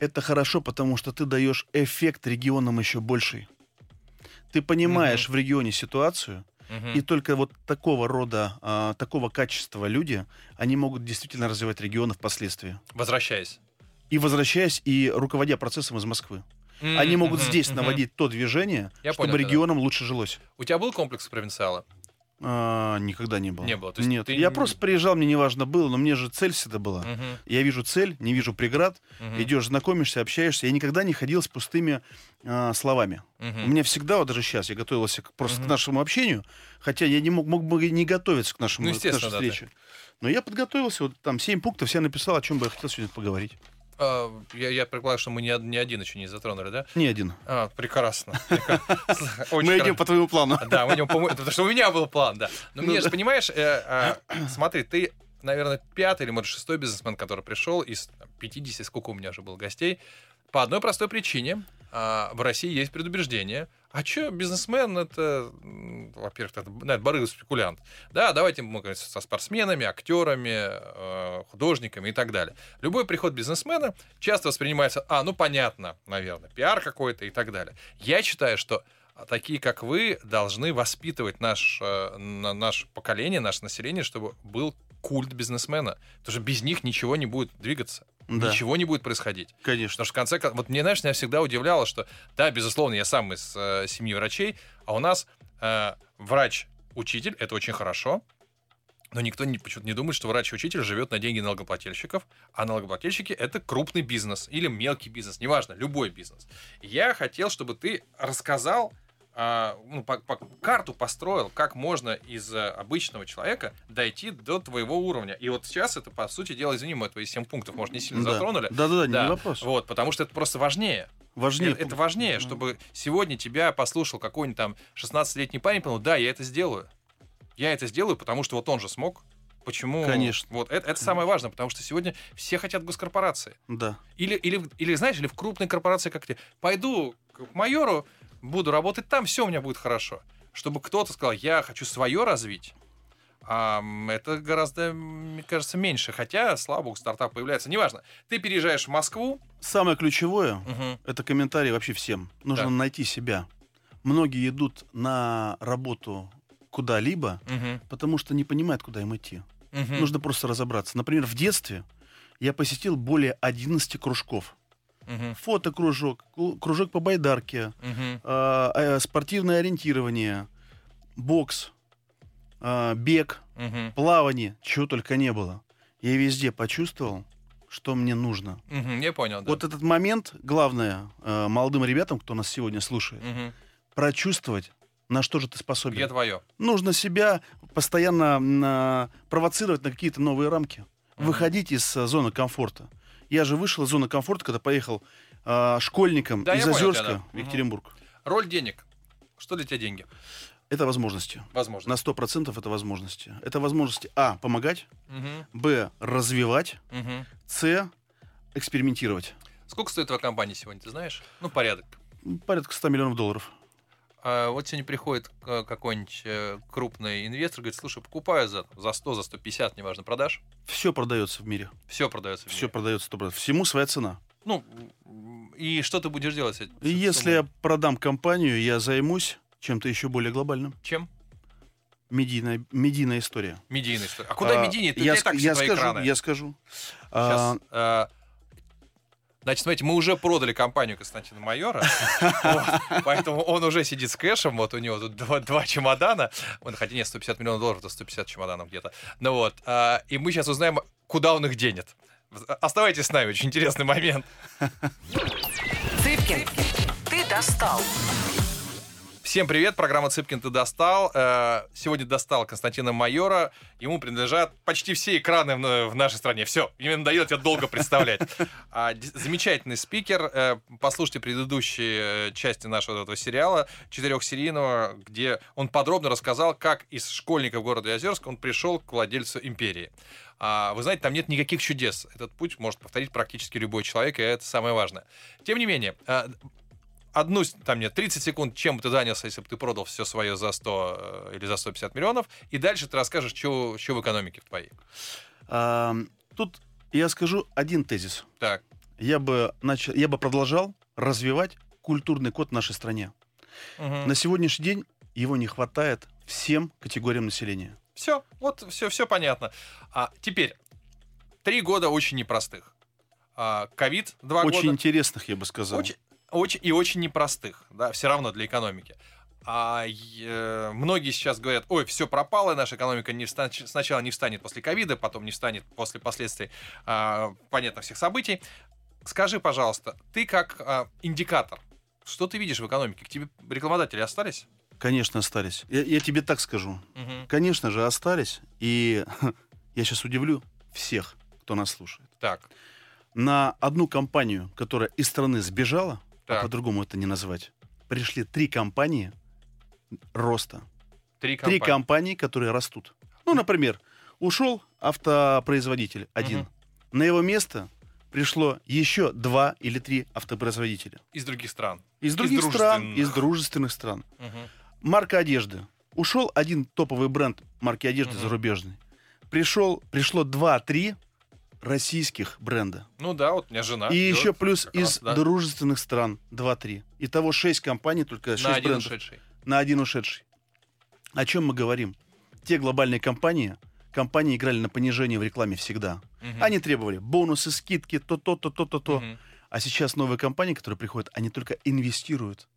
это хорошо, потому что ты даешь эффект регионам еще больший. Ты понимаешь в регионе ситуацию, И только вот такого рода, а, такого качества люди, они могут действительно развивать регионы впоследствии. Возвращаясь. И возвращаясь, и руководя процессом из Москвы. Они могут здесь наводить то движение, Я чтобы понял тебя, да. регионам лучше жилось. У тебя был комплекс провинциала? А, никогда не было. Не было, то есть Нет, ты я просто приезжал, мне неважно было, но мне же цель всегда была. Мгм, Я вижу цель, не вижу преград, мгм, идешь, знакомишься, общаешься. Я никогда не ходил с пустыми а, словами. мгм. У меня всегда, вот даже сейчас, я готовился к- просто Мгм. к нашему общению, хотя я не мог, мог бы не готовиться к, нашему, Ну, к нашей да, встрече. Но я подготовился, вот там семь пунктов, я написал, о чем бы я хотел сегодня поговорить. А, я, я предполагаю, что мы ни, ни один еще не затронули, да? Не один. А, прекрасно. Мы идем по твоему плану. Да, мы идем по... Потому что у меня был план, да. Но Ну мне же, понимаешь, э, а, смотри, ты, наверное, пятый или, может, шестой бизнесмен, который пришел из там, 50, сколько у меня уже было гостей, по одной простой причине. А, в России есть предубеждение. А что, бизнесмен это, во-первых, это, ну, это барыга спекулянт. Да, давайте мы говорим со спортсменами, актерами, э, художниками и так далее. Любой приход бизнесмена часто воспринимается, а, ну понятно, наверное, пиар какой-то и так далее. Я считаю, что а такие, как вы, должны воспитывать наш, э, поколение, наше население, чтобы был культ бизнесмена. Потому что без них ничего не будет двигаться, Да, ничего не будет происходить. конечно. Потому что в конце концов, вот мне, знаешь, меня всегда удивляло, что, да, безусловно, я сам из э, семьи врачей, а у нас э, врач-учитель, это очень хорошо, но никто не, почему-то не думает, что врач-учитель живет на деньги налогоплательщиков, а налогоплательщики это крупный бизнес или мелкий бизнес, неважно, любой бизнес. Я хотел, чтобы ты рассказал, а, ну, по- по- карту построил, как можно из э, обычного человека дойти до твоего уровня. И вот сейчас это, по сути дела, извини, мы твои 7 пунктов, может, не сильно Да. затронули. Да-да-да, не Да, вопрос. Вот, потому что это просто важнее. Важнее. Э, Это важнее, чтобы сегодня тебя послушал какой-нибудь там 16-летний парень, и понял, да, я это сделаю. Я это сделаю, потому что вот он же смог. Почему? Конечно. Вот это, это самое важное, потому что сегодня все хотят госкорпорации. Да. Или, или, или, знаешь, или в крупной корпорации, как ты. Пойду к майору, буду работать там, все у меня будет хорошо. Чтобы кто-то сказал, я хочу свое развить. А, это гораздо, мне кажется, меньше. Хотя, слава богу, стартап появляется. Неважно. Ты переезжаешь в Москву. Самое ключевое, Мгм. это комментарий вообще всем. Нужно Да. найти себя. Многие идут на работу куда-либо, Мгм. потому что не понимают, куда им идти. Мгм. Нужно просто разобраться. Например, в детстве я посетил более 11 кружков. Мгм. Фотокружок, кружок по байдарке, а, э, спортивное ориентирование, бокс, а, бег, Мгм. плавание, чего только не было. Я везде почувствовал, что мне нужно. Мгм. Я понял, да. Вот этот момент, главное, э, молодым ребятам, кто нас сегодня слушает, Мгм. прочувствовать, на что же ты способен. Где твое? Нужно себя постоянно на- провоцировать на какие-то новые рамки. Мгм. Выходить из э, зоны комфорта. Я же вышел из зоны комфорта, когда поехал э, школьником Да, из понял Озерска тебя, да. в Екатеринбург. Роль денег. Что для тебя деньги? Это возможности. Возможно. На 100% это возможности. Это возможности, а, помогать, Мгм. б, развивать, Мгм. с, экспериментировать. Сколько стоит твоя компания сегодня, ты знаешь? Ну, порядок. Порядка 100 миллионов долларов. А вот сегодня приходит какой-нибудь э, крупный инвестор, говорит, слушай, покупаю за, за 100, за 150, неважно, продашь? Все продается в мире. Все продается. в Все мире. продается 100%. Всему своя цена. Ну, и что ты будешь делать с этим? Если я продам компанию, я займусь чем-то еще более глобальным. Чем? Медийная, медийная история. Медийная история. А куда А, медийнее? Ты я, так все я скажу, я скажу. А, Сейчас, э, Значит, смотрите, мы уже продали компанию Константина Майора, поэтому он уже сидит с кэшем, вот у него тут два, чемодана, хотя нет, 150 миллионов долларов, это 150 чемоданов где-то, ну вот, а, и мы сейчас узнаем, куда он их денет. Оставайтесь с нами, очень интересный момент. Цыпкин, ты достал. Всем привет, программа «Цыпкин ты достал». Э, Сегодня достал Константина Майора. Ему принадлежат почти все экраны в в нашей стране. Все, мне надоело тебя долго представлять. А, Замечательный спикер. Э, Послушайте предыдущие э, части нашего этого сериала четырехсерийного, где он подробно рассказал, как из школьников города Озерск он пришел к владельцу империи. А, Вы знаете, там нет никаких чудес. Этот путь может повторить практически любой человек, и это самое важное. Тем не менее, одну, там нет, 30 секунд, чем бы ты занялся, если бы ты продал все свое за 100 э, или за 150 миллионов, и дальше ты расскажешь, что в экономике в твоей. а, тут я скажу один тезис. Так, Я бы, начал, я бы продолжал развивать культурный код в нашей стране. Мгм. На сегодняшний день его не хватает всем категориям населения. все, вот все, все понятно. А теперь, три года очень непростых. А, Ковид два Очень года. интересных, я бы сказал. Очень, очень, и очень непростых, да, все равно для экономики. А э, многие сейчас говорят, ой, все пропало, наша экономика не вста- сначала не встанет после ковида, потом не встанет после последствий, а, понятно, всех событий. Скажи, пожалуйста, ты как а, индикатор, что ты видишь в экономике? К тебе рекламодатели остались? Конечно, остались. Я, я тебе так скажу. Мгм. Конечно же, остались. И я сейчас удивлю всех, кто нас слушает. Так, На одну компанию, которая из страны сбежала, Так. а по-другому это не назвать, пришли три компании роста. три Три компании. компании, которые растут. Ну, например, ушел автопроизводитель один. Мгм. На его место пришло еще два или три автопроизводителя. Из других стран. Из других стран, дружественных. из дружественных стран. Мгм. Марка одежды. Ушел один топовый бренд марки одежды Мгм. зарубежный. Пришел, пришло два-три российских бренда. Ну да, вот у меня жена. И еще плюс как раз, из да, дружественных стран 2-3. Итого 6 компаний, только 6 на один брендов ушедший. на один ушедший. О чем мы говорим? Те глобальные компании, компании играли на понижение в рекламе всегда. Мгм. Они требовали бонусы, скидки, то-то, то-то, то-то. Мгм. А сейчас новые компании, которые приходят, они только инвестируют.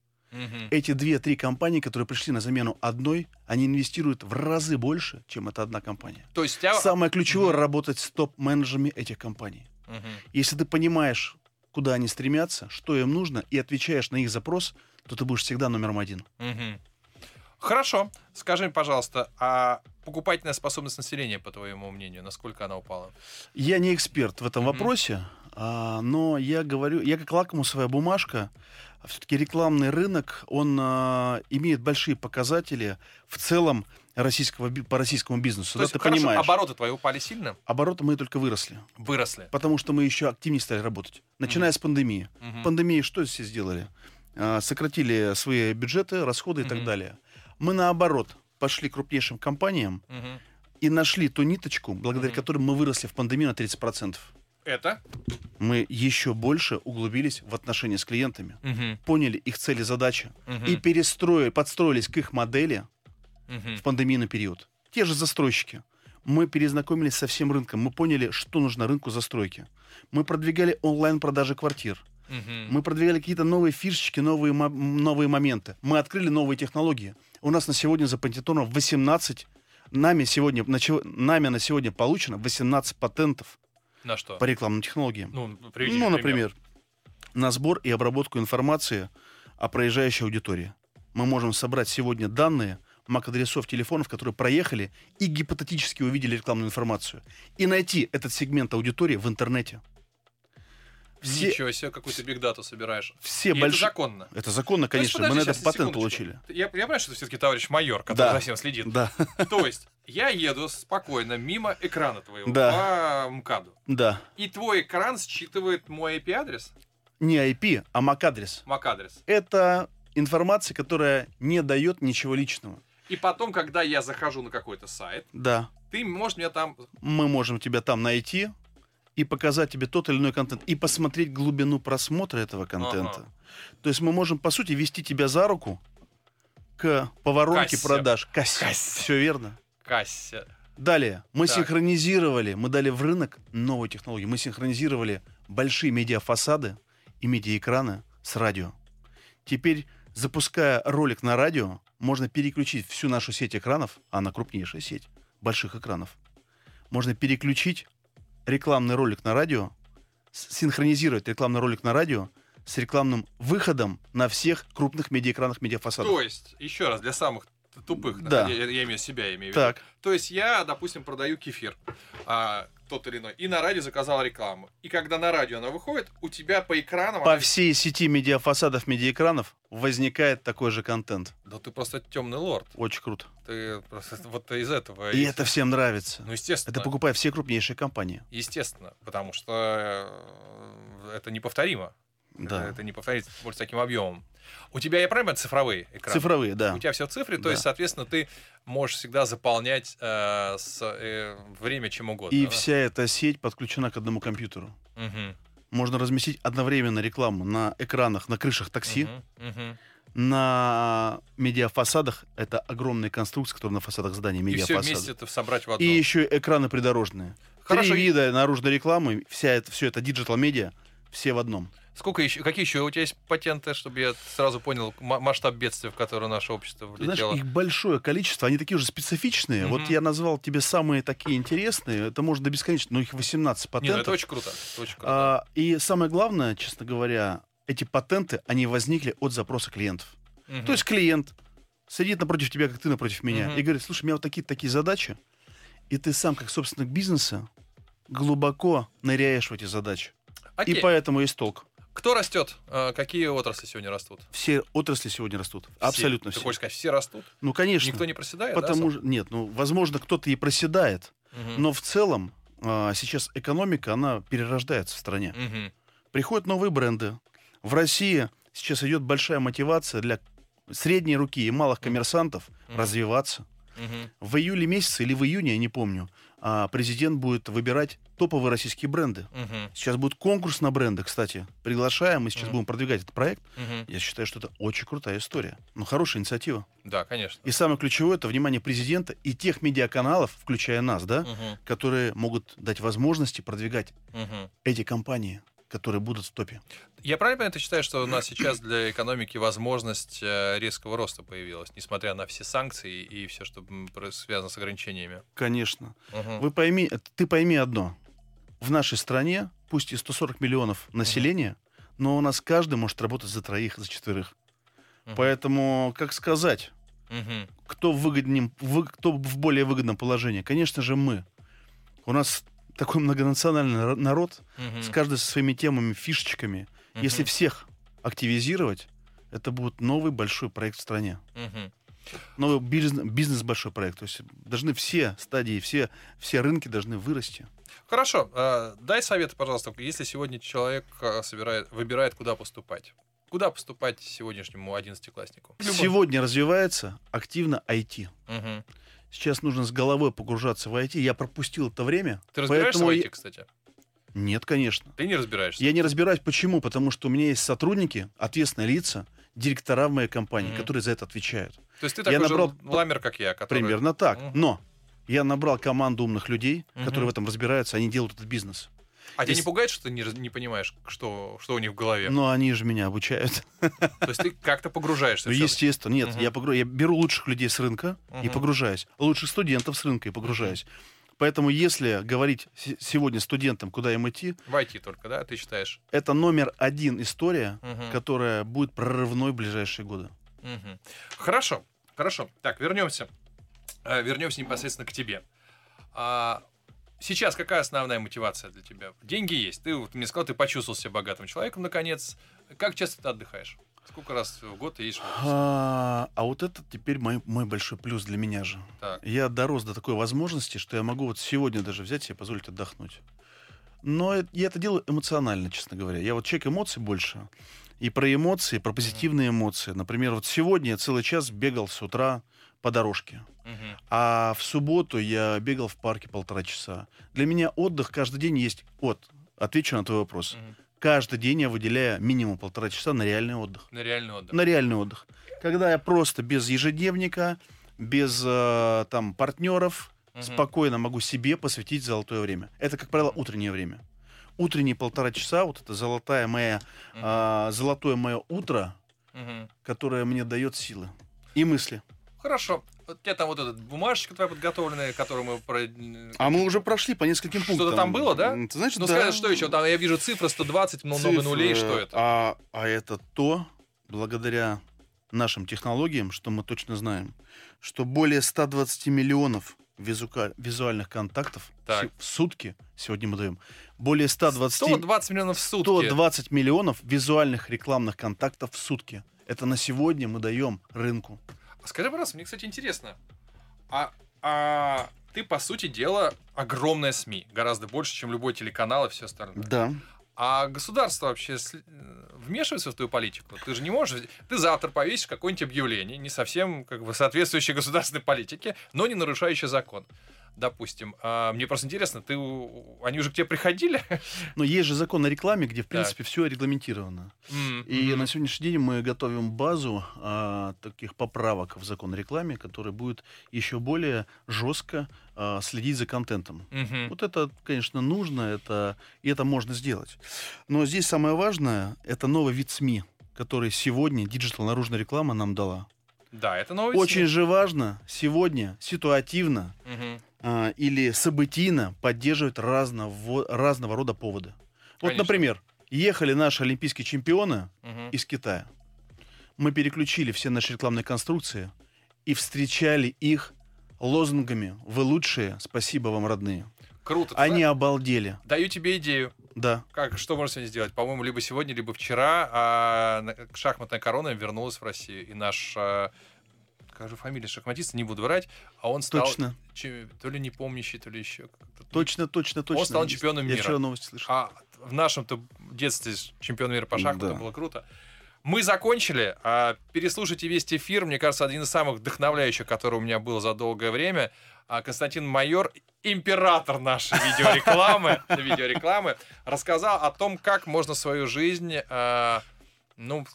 Эти две-три компании, которые пришли на замену одной, они инвестируют в разы больше, чем эта одна компания. То есть. Самое ключевое Мгм. работать с топ-менеджерами этих компаний. Мгм. Если ты понимаешь, куда они стремятся, что им нужно, и отвечаешь на их запрос, то ты будешь всегда номером один. Мгм. Хорошо. Скажи, мне, пожалуйста, а покупательная способность населения, по твоему мнению, насколько она упала? Я не эксперт в этом Мгм. вопросе, а, но я говорю, я как лакмусовая бумажка, все-таки рекламный рынок, он а, имеет большие показатели в целом российского, по российскому бизнесу. То да, есть, ты хорошо, понимаешь, обороты твои упали сильно? обороты мы только выросли, Выросли. потому что мы еще активнее стали работать, начиная с пандемии. Мгм. Пандемии что все сделали? А, Сократили свои бюджеты, расходы и так далее. Мы наоборот пошли к крупнейшим компаниям Мгм. и нашли ту ниточку, благодаря Мгм. которой мы выросли в пандемию на 30%. Это? Мы еще больше углубились в отношения с клиентами, Мгм. поняли их цели, задачи Мгм. и перестроили, подстроились к их модели Мгм. в пандемийный период. Те же застройщики. Мы перезнакомились со всем рынком, мы поняли, что нужно рынку застройки. Мы продвигали онлайн-продажи квартир. Мгм. Мы продвигали какие-то новые фишечки, новые, новые моменты. Мы открыли новые технологии. У нас на сегодня запатентовано 18, нами, сегодня, на, нами на сегодня получено 18 патентов На что? по рекламным технологиям. Ну, приведи ну, пример. например, на сбор и обработку информации о проезжающей аудитории. Мы можем собрать сегодня данные MAC-адресов телефонов, которые проехали и гипотетически увидели рекламную информацию. И найти этот сегмент аудитории в интернете. Все, Ничего себе, какую ты бигдату собираешь. все И это большие... законно. Это законно, То есть, конечно. Мы на подожди, этот щас, патент получили. Я, я понимаю, что ты все-таки товарищ майор, который Да. за всем следит. Да, То есть, я еду спокойно мимо экрана твоего Да. по МКАДу. да. И твой экран считывает мой IP-адрес, Не IP, а MAC-адрес. MAC-адрес. Это информация, которая не дает ничего личного. И потом, когда я захожу на какой-то сайт, Да, ты можешь меня там... мы можем тебя там найти и показать тебе тот или иной контент, и посмотреть глубину просмотра этого контента. Ага. То есть мы можем, по сути, вести тебя за руку к поворотке Кассе. продаж. Кассе. Кассе. Все верно. Кассе. Далее, мы Так. синхронизировали, мы дали в рынок новую технологию. Мы синхронизировали большие медиафасады и медиаэкраны с радио. Теперь, запуская ролик на радио, можно переключить всю нашу сеть экранов, а она крупнейшая сеть больших экранов. Можно переключить рекламный ролик на радио, синхронизировать рекламный ролик на радио с рекламным выходом на всех крупных медиаэкранах медиафасадов. То есть, еще раз, для самых тупых, Да. я, я имею себя, я имею в виду. Так, То есть я, допустим, продаю кефир, а, тот или иной, и на радио заказал рекламу. И когда на радио она выходит, у тебя по экранам... по всей сети медиафасадов, медиаэкранов возникает такой же контент. Да ты просто темный лорд. Очень круто. Ты просто вот из этого... И из- это всем нравится. Ну, естественно. Это покупают все крупнейшие компании. Естественно, потому что э, это неповторимо. Да. Это, не повторить больше таким объемом. У тебя, я правильно цифровые экраны? Цифровые, да. У тебя все в цифре, то Да. есть, соответственно, ты можешь всегда заполнять э, с, э, время чем угодно. И да? вся эта сеть подключена к одному компьютеру. Мгм. Можно разместить одновременно рекламу на экранах, на крышах такси, Мгм. Мгм. на медиафасадах. Это огромные конструкции, которые на фасадах зданий, И все медиафасады. вместе это собрать в одно. И еще экраны придорожные. Хорошо, Три вида наружной рекламы, вся это, все это digital-медиа, все в одном. Сколько еще, какие еще у тебя есть патенты, чтобы я сразу понял ма- масштаб бедствия, в которое наше общество Ты Знаешь, влетело? их большое количество, они такие уже специфичные. Мгм. Вот я назвал тебе самые такие интересные, это может до бесконечности, но их 18 Не, ну патентов. это очень круто. это очень круто. А, и самое главное, честно говоря, эти патенты, они возникли от запроса клиентов. Мгм. То есть клиент сидит напротив тебя, как ты напротив меня, Мгм. и говорит, слушай, у меня вот такие такие задачи, и ты сам, как собственник бизнеса, глубоко ныряешь в эти задачи. Окей. И поэтому есть толк. Кто растет? А, Какие отрасли сегодня растут? Все отрасли сегодня растут. Все. Абсолютно Ты все. хочешь сказать, все растут? Ну, конечно. Никто не проседает, да, Потому Саш? что, нет, ну, возможно, кто-то и проседает, Мгм. но в целом а, сейчас экономика, она перерождается в стране. Мгм. Приходят новые бренды. В России сейчас идет большая мотивация для средней руки и малых коммерсантов Мгм. развиваться. Мгм. В июле месяце или в июне, я не помню, президент будет выбирать топовые российские бренды. Мгм. Сейчас будет конкурс на бренды, кстати. Приглашаем, мы сейчас Мгм. будем продвигать этот проект. Мгм. Я считаю, что это очень крутая история. Ну, хорошая инициатива. Да, конечно. И самое ключевое это внимание президента и тех медиаканалов, включая нас, да, Мгм. которые могут дать возможности продвигать Мгм. эти компании, которые будут в топе. Я правильно понимаю, ты считаешь, что у нас сейчас для экономики возможность э, резкого роста появилась, несмотря на все санкции и все, что связано с ограничениями? Конечно. Мгм. Вы пойми, э, ты пойми одно. В нашей стране, пусть и 140 миллионов населения, но у нас каждый может работать за троих, за четверых. Мгм. Поэтому, как сказать, Мгм. кто в, выгоднем, вы- кто в более выгодном положении? Конечно же, мы. У нас такой многонациональный народ, Мгм. с каждой со своими темами, фишечками. Мгм. Если всех активизировать, это будет новый большой проект в стране. Мгм. Новый бизнес, бизнес большой проект. То есть должны все стадии, все, все рынки должны вырасти. Хорошо, э, дай совет, пожалуйста, если сегодня человек э, собирает, выбирает, куда поступать. Куда поступать сегодняшнему одиннадцатикласснику? Сегодня развивается активно IT. Мгм. Сейчас нужно с головой погружаться в IT. Я пропустил это время. Ты разбираешься поэтому в я- IT, кстати? Нет, конечно. Ты не разбираешься? Я не разбираюсь, почему. Потому что у меня есть сотрудники, ответственные лица, директора в моей компании, Мгм. которые за это отвечают. То есть ты Я такой набрал же ламер, как я, который... Примерно так. Мгм. Но я набрал команду умных людей, Мгм. которые в этом разбираются, они делают этот бизнес. А тебя не пугает, что ты не, не понимаешь, что, что у них в голове? Но они же меня обучают. То есть ты как-то погружаешься Ну, естественно. Нет, Мгм. я, погру... я беру лучших людей с рынка и Мгм. погружаюсь. Лучших студентов с рынка и погружаюсь. Поэтому если говорить сегодня студентам, куда им идти, В IT только, да, ты считаешь? это номер один история, Мгм. которая будет прорывной в ближайшие годы. Мгм. Хорошо, хорошо. Так, вернемся. Э, Вернемся непосредственно к тебе. А, сейчас какая основная мотивация для тебя? Деньги есть. Ты вот мне сказал, ты почувствовал себя богатым человеком наконец. Как часто ты отдыхаешь? Сколько раз в год ты едешь в? А, а вот это теперь мой, мой большой плюс для меня же. Так. Я дорос до такой возможности, что я могу вот сегодня даже взять себе позволить отдохнуть. Но я это делаю эмоционально, честно говоря. Я вот человек эмоций больше. И про эмоции, про позитивные эмоции. Например, вот сегодня я целый час бегал с утра по дорожке. А в субботу я бегал в парке полтора часа. Для меня отдых каждый день есть. Вот, отвечу на твой вопрос. Каждый день я выделяю минимум полтора часа на реальный отдых. На реальный отдых. На реальный отдых. Когда я просто без ежедневника, без э, там партнеров, спокойно могу себе посвятить золотое время. Это, как правило, утреннее время. Утренние полтора часа, вот это золотая моя, а, золотое мое утро, которое мне дает силы и мысли. Хорошо. У тебя там вот эта бумажечка твоя подготовленная, которую мы про... А мы уже прошли по нескольким Что-то пунктам. там было, да? Ты знаешь, Ну, да. скажи, что еще? Там я вижу цифра 120, но много Цифры. нулей. Что это? А, а это то, благодаря нашим технологиям, что мы точно знаем, что более 120 миллионов визука- визуальных контактов Так. в сутки сегодня мы даем. Более 120, 120 миллионов в сутки. 120 миллионов визуальных рекламных контактов в сутки. Это на сегодня мы даем рынку. А Скажи, пожалуйста, мне, кстати, интересно. А, а ты, по сути дела, огромная СМИ. Гораздо больше, чем любой телеканал и все остальное. Да. А государство вообще э, вмешивается в твою политику? Ты же не можешь... Ты завтра повесишь какое-нибудь объявление, не совсем как бы соответствующее государственной политике, но не нарушающее закон. Допустим. А, мне просто интересно, ты, они уже к тебе приходили? Но есть же закон о рекламе, где, в Так. принципе, все регламентировано. М, И на сегодняшний день мы готовим базу а, таких поправок в закон о рекламе, который будет еще более жестко а, следить за контентом. Мгм. Вот это, конечно, нужно, это, и это можно сделать. Но здесь самое важное — это новый вид СМИ, который сегодня digital наружная реклама нам дала. Да, это новый Очень СМИ. же важно сегодня ситуативно Мгм. А, или событийно поддерживать разного, разного рода поводы. Вот, Конечно. например, ехали наши олимпийские чемпионы Мгм. из Китая. Мы переключили все наши рекламные конструкции и встречали их лозунгами «Вы лучшие, спасибо вам, родные». Круто. Они знаешь, обалдели. Даю тебе идею. Да. Как, что можно сегодня сделать? По-моему, либо сегодня, либо вчера а, на- шахматная корона вернулась в Россию. И наш, а, скажу фамилию шахматиста, не буду врать, а он стал Точно. че- то ли не помнящий, то ли еще как-то. Точно, точно, точно. стал Есть. чемпионом Я мира. вчера новости слышал. А в нашем-то детстве чемпион мира по шахматам Да. было круто. Мы закончили. А, переслушайте весь эфир. Мне кажется, один из самых вдохновляющих, который у меня был за долгое время. А, Константин Майор, император нашей видеорекламы, видеорекламы, рассказал о том, как можно свою жизнь а, ну,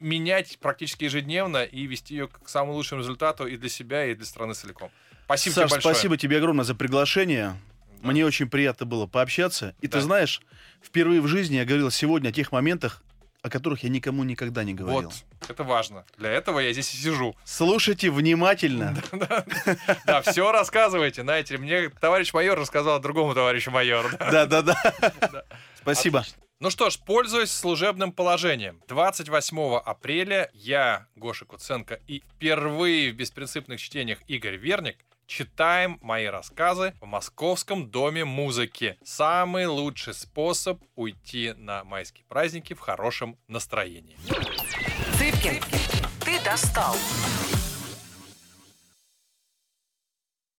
менять практически ежедневно и вести ее к самому лучшему результату и для себя, и для страны целиком. Спасибо Саш, тебе большое. спасибо тебе огромное за приглашение. Да. Мне очень приятно было пообщаться. И Да. ты знаешь, впервые в жизни я говорил сегодня о тех моментах, о которых я никому никогда не говорил. Вот, это важно. Для этого я здесь и сижу. Слушайте внимательно. Да, все рассказывайте. Знаете, мне товарищ майор рассказал другому товарищу майору. да. Да-да-да. Спасибо. Ну что ж, пользуясь служебным положением, 28 апреля я, Гоша Куценко, и впервые в беспринципных чтениях Игорь Верник читаем мои рассказы в Московском доме музыки. Самый лучший способ уйти на майские праздники в хорошем настроении. Цыпкин, ты достал.